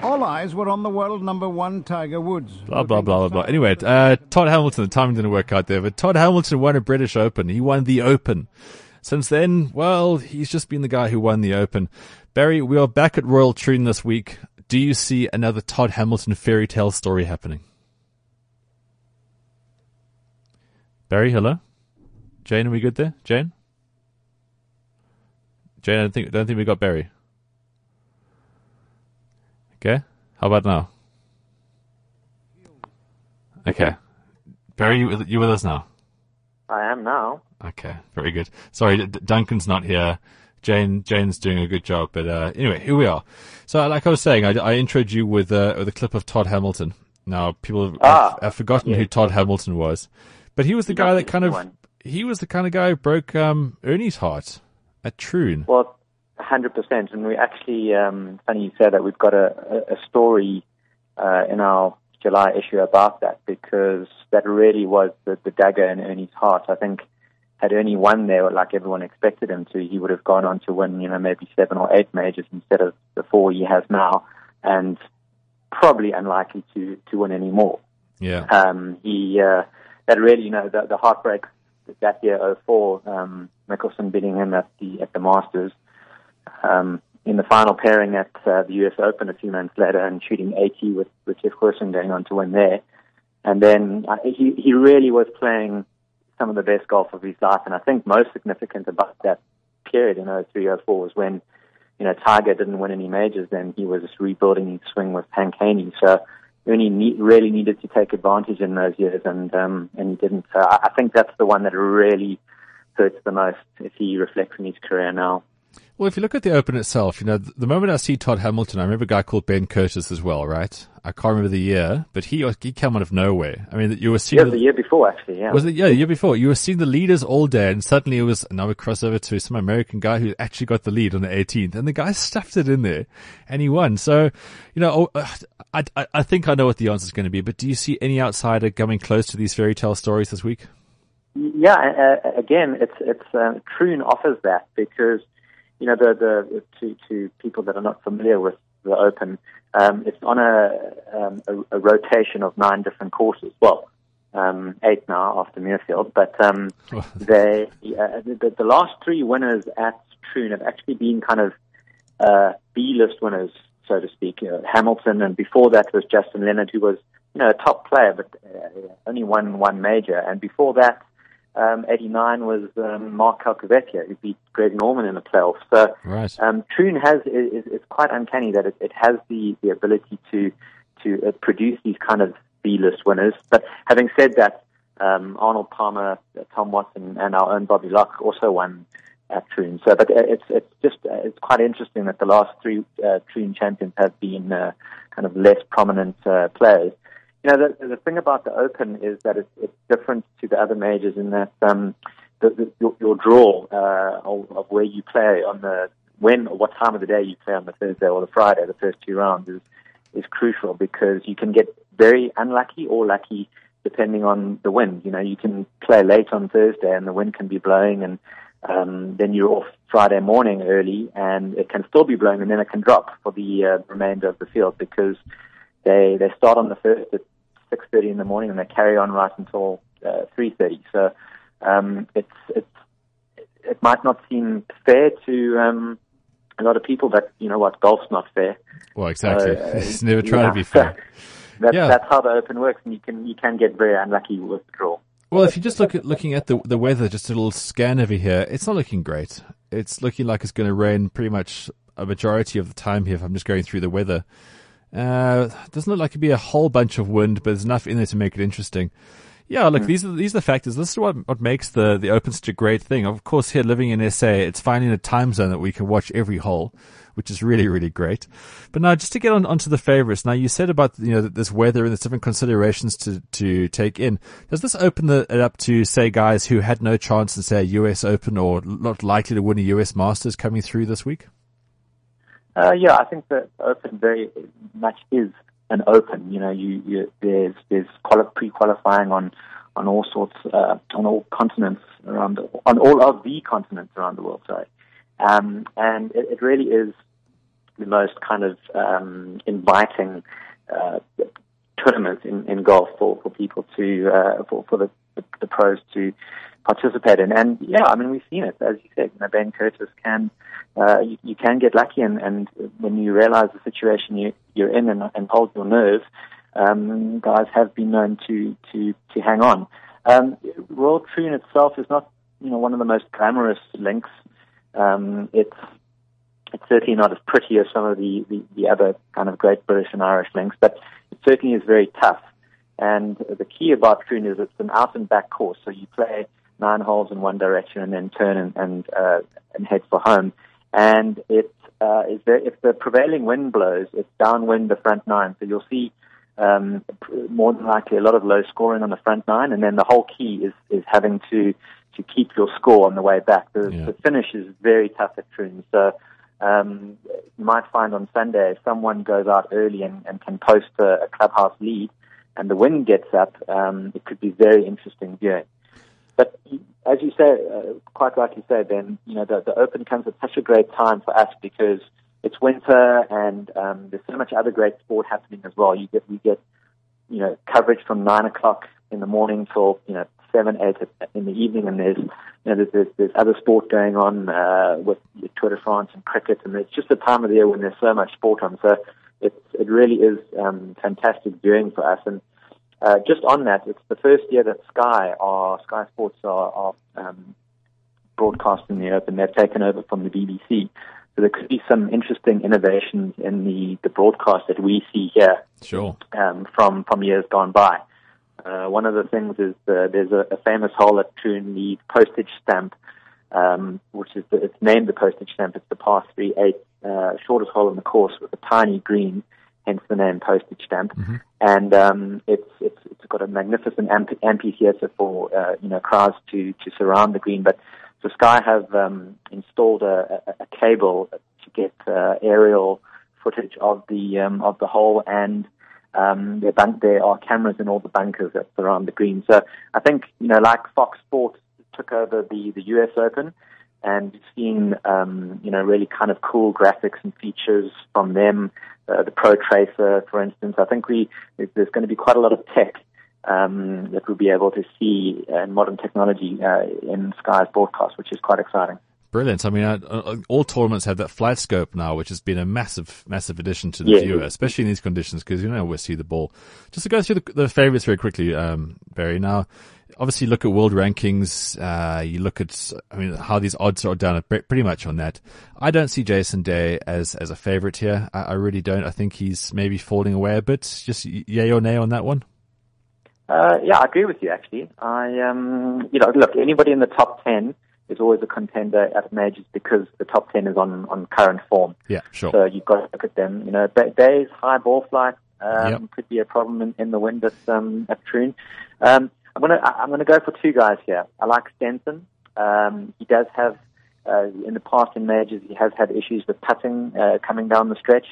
S11: All eyes were on the world number one Tiger Woods.
S5: Blah, blah, blah, blah, blah. Anyway, uh, Todd Hamilton, the timing didn't work out there, but Todd Hamilton won a British Open. He won the Open. Since then, well, he's just been the guy who won the Open. Barry, we are back at Royal Troon this week. Do you see another Todd Hamilton fairy tale story happening? Barry, hello? Jane, are we good there? Jane? Jane, I don't think, don't think we got Barry. Okay. How about now? Okay. Barry, you, you with us now?
S12: I am now.
S5: Okay, very good. Sorry, D- Duncan's not here. Jane, Jane's doing a good job, but uh, anyway, here we are. So, like I was saying, I, I introed you with, uh, with a clip of Todd Hamilton. Now, people have,
S12: Ah,
S5: have, have forgotten who Todd Hamilton was, but he was the guy that kind of
S12: one.
S5: he was the kind of guy who broke um, Ernie's heart at Troon.
S12: Well, 100%. And we actually, um, funny you say that, we've got a, a story uh, in our July issue about that because that really was the, the dagger in Ernie's heart. I think had Ernie won there like everyone expected him to, he would have gone on to win, you know, maybe seven or eight majors instead of the four he has now, and probably unlikely to, to win any more.
S5: Yeah.
S12: Um, he uh, that really, you know, the, the heartbreak that year, 04, um, Mickelson beating him at the at the Masters, um, in the final pairing at uh, the U.S. Open a few months later, and shooting 80 with with Retief Goosen going on to win there, and then uh, he he really was playing some of the best golf of his life, and I think most significant about that period in 03, 04 was when you know Tiger didn't win any majors, then he was rebuilding his swing with Hank Haney, so. Ernie ne- really needed to take advantage in those years, and um, and he didn't. So I I think that's the one that really hurts the most if he reflects on his career now.
S5: Well, if you look at the Open itself, you know, the moment I see Todd Hamilton, I remember a guy called Ben Curtis as well, right? I can't remember the year, but he he came out of nowhere. I mean, you were seeing
S12: Yeah, the year before actually. Yeah,
S5: Was it? Yeah, the year before. You were seeing the leaders all day, and suddenly it was now we cross over to some American guy who actually got the lead on the 18th, and the guy *laughs* stuffed it in there, and he won. So, you know, oh, uh, I, I, I think I know what the answer is going to be, but do you see any outsider coming close to these fairy tale stories this week?
S12: Yeah, uh, again, it's it's uh, Troon offers that because you know the the to to people that are not familiar with the Open, um, it's on a, um, a a rotation of nine different courses. Well, um, eight now after Muirfield, but um, *laughs* they uh, the, the last three winners at Troon have actually been kind of uh, B-list winners, so to speak. Uh, Hamilton, and before that was Justin Leonard, who was you know a top player, but uh, only won one major, and before that um, 89 was um, Mark Calcavecchia, who beat Greg Norman in the playoffs. So
S5: Right.
S12: um, Troon has is, is quite uncanny that it, it has the, the ability to to uh, produce these kind of B-list winners. But having said that, um, Arnold Palmer, uh, Tom Watson, and our own Bobby Locke also won at Troon. So, but uh, it's it's just uh, it's quite interesting that the last three uh, Troon champions have been uh, kind of less prominent uh, players. You know, the, the thing about the Open is that it's, it's different to the other majors in that um, the, the, your, your draw uh, of, where you play on the when or what time of the day you play on the Thursday or the Friday, the first two rounds is is crucial because you can get very unlucky or lucky depending on the wind. You know, you can play late on Thursday and the wind can be blowing and um, then you're off Friday morning early and it can still be blowing and then it can drop for the uh, remainder of the field because they they start on the first at 6.30 in the morning and they carry on right until uh, 3.30. So um, it's, it's, it might not seem fair to um, a lot of people, but you know what, golf's not fair.
S5: Well, exactly.
S12: So, uh, *laughs*
S5: it's never trying
S12: yeah.
S5: to be fair. *laughs*
S12: That's,
S5: Yeah.
S12: that's how the Open works, and you can you can get very unlucky with the draw.
S5: Well, if you just look at looking at the the weather, just a little scan over here, it's not looking great. It's looking like it's going to rain pretty much a majority of the time here. If I'm just going through the weather, uh, doesn't look like it'd be a whole bunch of wind, but there's enough in there to make it interesting. Yeah, look, these are these are the factors. This is what what makes the the Open such a great thing. Of course, here living in SA, it's finding a time zone that we can watch every hole, which is really really great. But now, just to get on onto the favorites. Now, you said about you know this weather and there's different considerations to to take in. Does this open the, it up to say guys who had no chance in say a US Open or not likely to win a US Masters coming through this week?
S12: Uh, yeah, I think the Open very much is an open. You know, you, you there's there's quali- pre-qualifying on on all sorts uh, on all continents around the, on all of the continents around the world. Sorry, um, and it, it really is the most kind of um, inviting uh, tournament in, in golf for, for people to uh, for for the, the, the pros to participate in. And yeah, I mean we've seen it as you said. You know, Ben Curtis can uh, you, you can get lucky, and, and when you realize the situation you, you're in and, and hold your nerve, um, guys have been known to to to hang on. Um, Royal Troon itself is not you know one of the most glamorous links. Um, it's it's certainly not as pretty as some of the, the, the other kind of great British and Irish links, but it certainly is very tough. And the key about Troon is it's an out and back course, so you play nine holes in one direction and then turn and and, uh, and head for home. And it uh, is there, if the prevailing wind blows, it's downwind the front nine, so you'll see um, more than likely a lot of low scoring on the front nine, and then the whole key is is having to to keep your score on the way back. The,
S5: Yeah.
S12: the finish is very tough at Troon, so um, you might find on Sunday if someone goes out early and, and can post a, a clubhouse lead, and the wind gets up, um, it could be very interesting viewing. But as you say, uh, quite rightly say, Ben, you know the, the Open comes at such a great time for us because it's winter and um, there's so much other great sport happening as well. You get we get you know coverage from nine o'clock in the morning till you know seven eight in the evening, and there's you know there's there's, there's other sport going on uh, with Tour de France and cricket, and it's just a time of the year when there's so much sport on. So it it really is um, fantastic viewing for us. And uh, just on that, it's the first year that Sky are Sky Sports are, are um, broadcasting the Open. They've taken over from the BBC. So there could be some interesting innovations in the, the broadcast that we see here
S5: Sure.
S12: um, from from years gone by. Uh, one of the things is uh, there's a, a famous hole at Troon, the postage stamp, um, which is the, it's named the postage stamp. It's the par three eight uh, shortest hole in the course with a tiny green, hence the name postage stamp. And um, it's it's it's got a magnificent amp- amphitheater for uh, you know crowds to to surround the green. But so Sky have um, installed a, a, a cable to get uh, aerial footage of the um, of the hole and um, there, bunk- there are cameras in all the bunkers that surround the green. So I think, you know, like Fox Sports took over the, the US Open and we've seen, um, you know, really kind of cool graphics and features from them. Uh, the Pro Tracer, for instance. I think we, there's going to be quite a lot of tech um, that we'll be able to see uh, in modern technology uh, in Sky's broadcast, which is quite exciting.
S5: Brilliant. I mean, uh, uh, all tournaments have that flight scope now, which has been a massive, massive addition to the
S12: Yeah.
S5: viewer, especially in these conditions, because you don't always see the ball. Just to go through the, the favorites very quickly, um, Barry. Now, obviously, look at world rankings. Uh, you look at, I mean, how these odds are done pretty much on that. I don't see Jason Day as as a favorite here. I, I really don't. I think he's maybe falling away a bit. Just yay or nay on that one.
S12: Uh, yeah, I agree with you. Actually, I um, you know, look, anybody in the top ten is always a contender at majors because the top ten is on on current form.
S5: Yeah, sure.
S12: So you've got to look at them. You know, Day's high ball flight um,
S5: Yep.
S12: could be a problem in, in the wind at um, at Troon. Um, I'm gonna I'm gonna go for two guys here. I like Stenson. Um, he does have. Uh, in the past in majors, he has had issues with putting uh, coming down the stretch,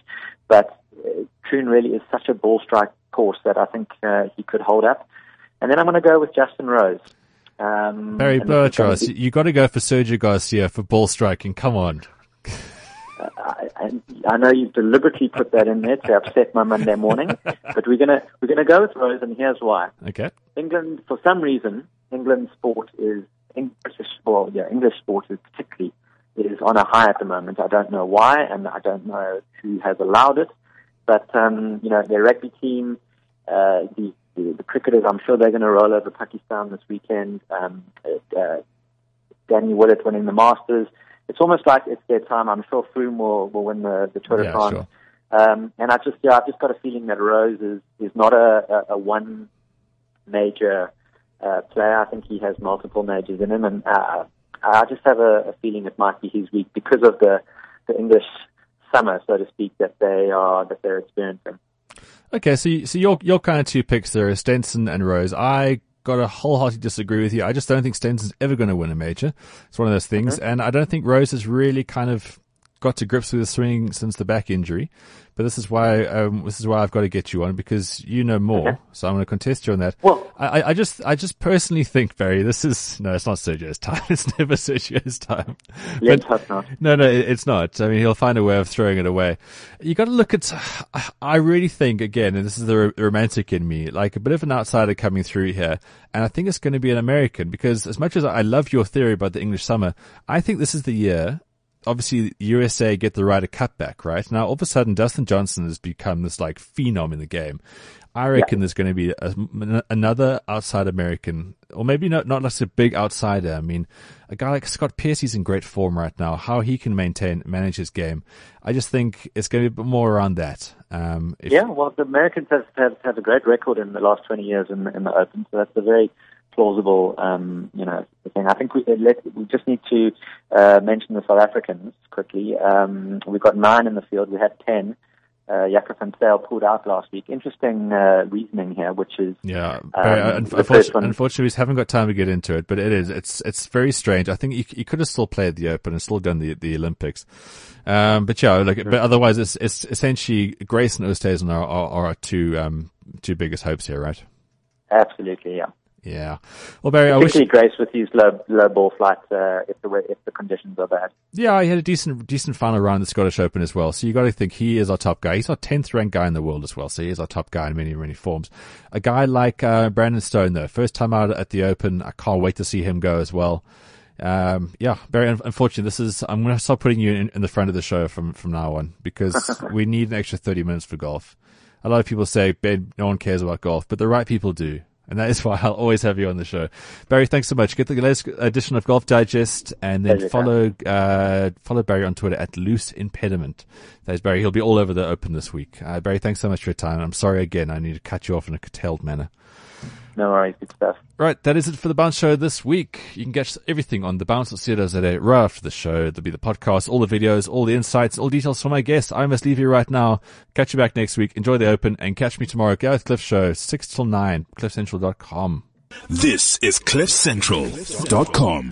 S12: but uh, Troon really is such a ball strike course that I think uh, he could hold up. And then I'm going to go with Justin Rose. Um,
S5: Barry
S12: and this is gonna
S5: Burchas,
S12: be-
S5: you got to go for Sergio Garcia for ball striking. Come on.
S12: I, I, know you've deliberately put that in there to upset my Monday morning, *laughs* but we're gonna we're gonna go with Rose, and here's why.
S5: Okay.
S12: England, for some reason, England's sport is British, well, yeah, English sport is particularly is on a high at the moment. I don't know why, and I don't know who has allowed it, but um, you know, their rugby team, uh, the, the the cricketers, I'm sure they're going to roll over Pakistan this weekend. Um, uh, Danny Willett winning the Masters. It's almost like it's their time. I'm sure Froome will, will win the, the Tour de
S5: Yeah,
S12: France.
S5: sure.
S12: Um, and I just, yeah, I've just got a feeling that Rose is, is not a, a, a one major uh, player. I think he has multiple majors in him, and uh, I just have a, a feeling it might be his week because of the, the English summer, so to speak, that they are that they're experiencing.
S5: Okay, so you, so your your kind of two picks there are Stenson and Rose. I got to wholeheartedly disagree with you. I just don't think Stenson's ever going to win a major. It's one of those things, and I don't think Rose has really kind of got to grips with the swing since the back injury. But this is why um, this is why I've got to get you on because you know more. Okay. So I'm going to contest you on that.
S12: Well,
S5: I, I just I just personally think Barry, this is no, it's not Sergio's time. *laughs* It's never Sergio's time.
S12: Let's not.
S5: No, no, it's not. I mean, he'll find a way of throwing it away. You got to look at. I really think again, and this is the romantic in me, like a bit of an outsider coming through here, and I think it's going to be an American because as much as I love your theory about the English summer, I think this is the year obviously USA get the Ryder Cup back, right? Now all of a sudden Dustin Johnson has become this like phenom in the game. I reckon yeah. there's going to be a, another outside American, or maybe not not like a big outsider. I mean, a guy like Scott Piercy's in great form right now. How he can maintain manage his game, I just think it's going to be more around that. Um,
S12: yeah, well, the Americans have, have have a great record in the last 20 years in, in the Open, so that's a very plausible, um, you know, thing. I think we, let, we just need to uh, mention the South Africans quickly. Um, we've got nine in the field. We had ten. Uh, Jaco van Zyl pulled out last week. Interesting uh, reasoning here, which is
S5: yeah. Um, unfortunately, unfortunately, we haven't got time to get into it, but it is it's it's very strange. I think he, he could have still played the Open and still done the the Olympics. Um, but yeah, like, but otherwise, it's it's essentially Grace and Oosthuizen are, are, are our two um two biggest hopes here, right?
S12: Absolutely, yeah.
S5: Yeah. Well, Barry,
S12: I
S5: wish
S12: Grace with his low low ball flight uh, if the if the conditions are bad.
S5: Yeah, he had a decent decent final round at the Scottish Open as well. So you got to think he is our top guy. He's our tenth ranked guy in the world as well. So he is our top guy in many many forms. A guy like uh, Brandon Stone though, first time out at the Open. I can't wait to see him go as well. Um, yeah, Barry. Unfortunately, This is I'm going to start putting you in, in the front of the show from from now on because *laughs* we need an extra thirty minutes for golf. A lot of people say, Ben, no one cares about golf, but the right people do. And that is why I'll always have you on the show. Barry, thanks so much. Get the latest edition of Golf Digest and then follow, uh, follow Barry on Twitter at Loose Impediment. That is Barry. He'll be all over the open this week. Uh, Barry, thanks so much for your time. I'm sorry again. I need to cut you off in a curtailed manner.
S12: No worries, good stuff.
S5: Right, that is it for the Bounce Show this week. You can get everything on the Bounce.co.za right after the show. There'll be the podcast, all the videos, all the insights, all details from my guests. I must leave you right now. Catch you back next week. Enjoy the Open and catch me tomorrow. Gareth Cliff Show, 6 till 9, cliffcentral.com.
S1: This is cliffcentral.com.